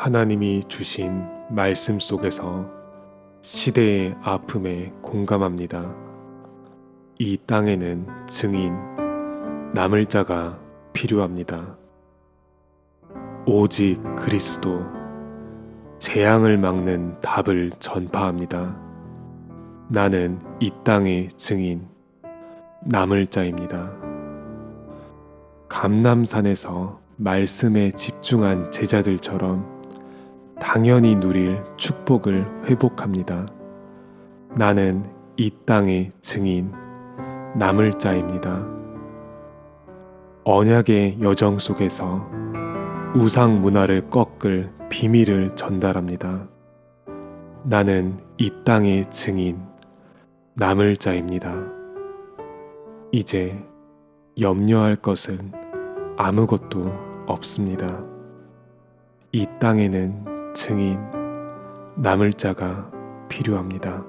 하나님이 주신 말씀 속에서 시대의 아픔에 공감합니다. 이 땅에는 증인, 남을 자가 필요합니다. 오직 그리스도, 재앙을 막는 답을 전파합니다. 나는 이 땅의 증인, 남을 자입니다. 감남산에서 말씀에 집중한 제자들처럼 당연히 누릴 축복을 회복합니다. 나는 이 땅의 증인, 남을 자입니다. 언약의 여정 속에서 우상 문화를 꺾을 비밀을 전달합니다. 나는 이 땅의 증인, 남을 자입니다. 이제 염려할 것은 아무것도 없습니다. 이 땅에는 증인, 남을 자가 필요합니다.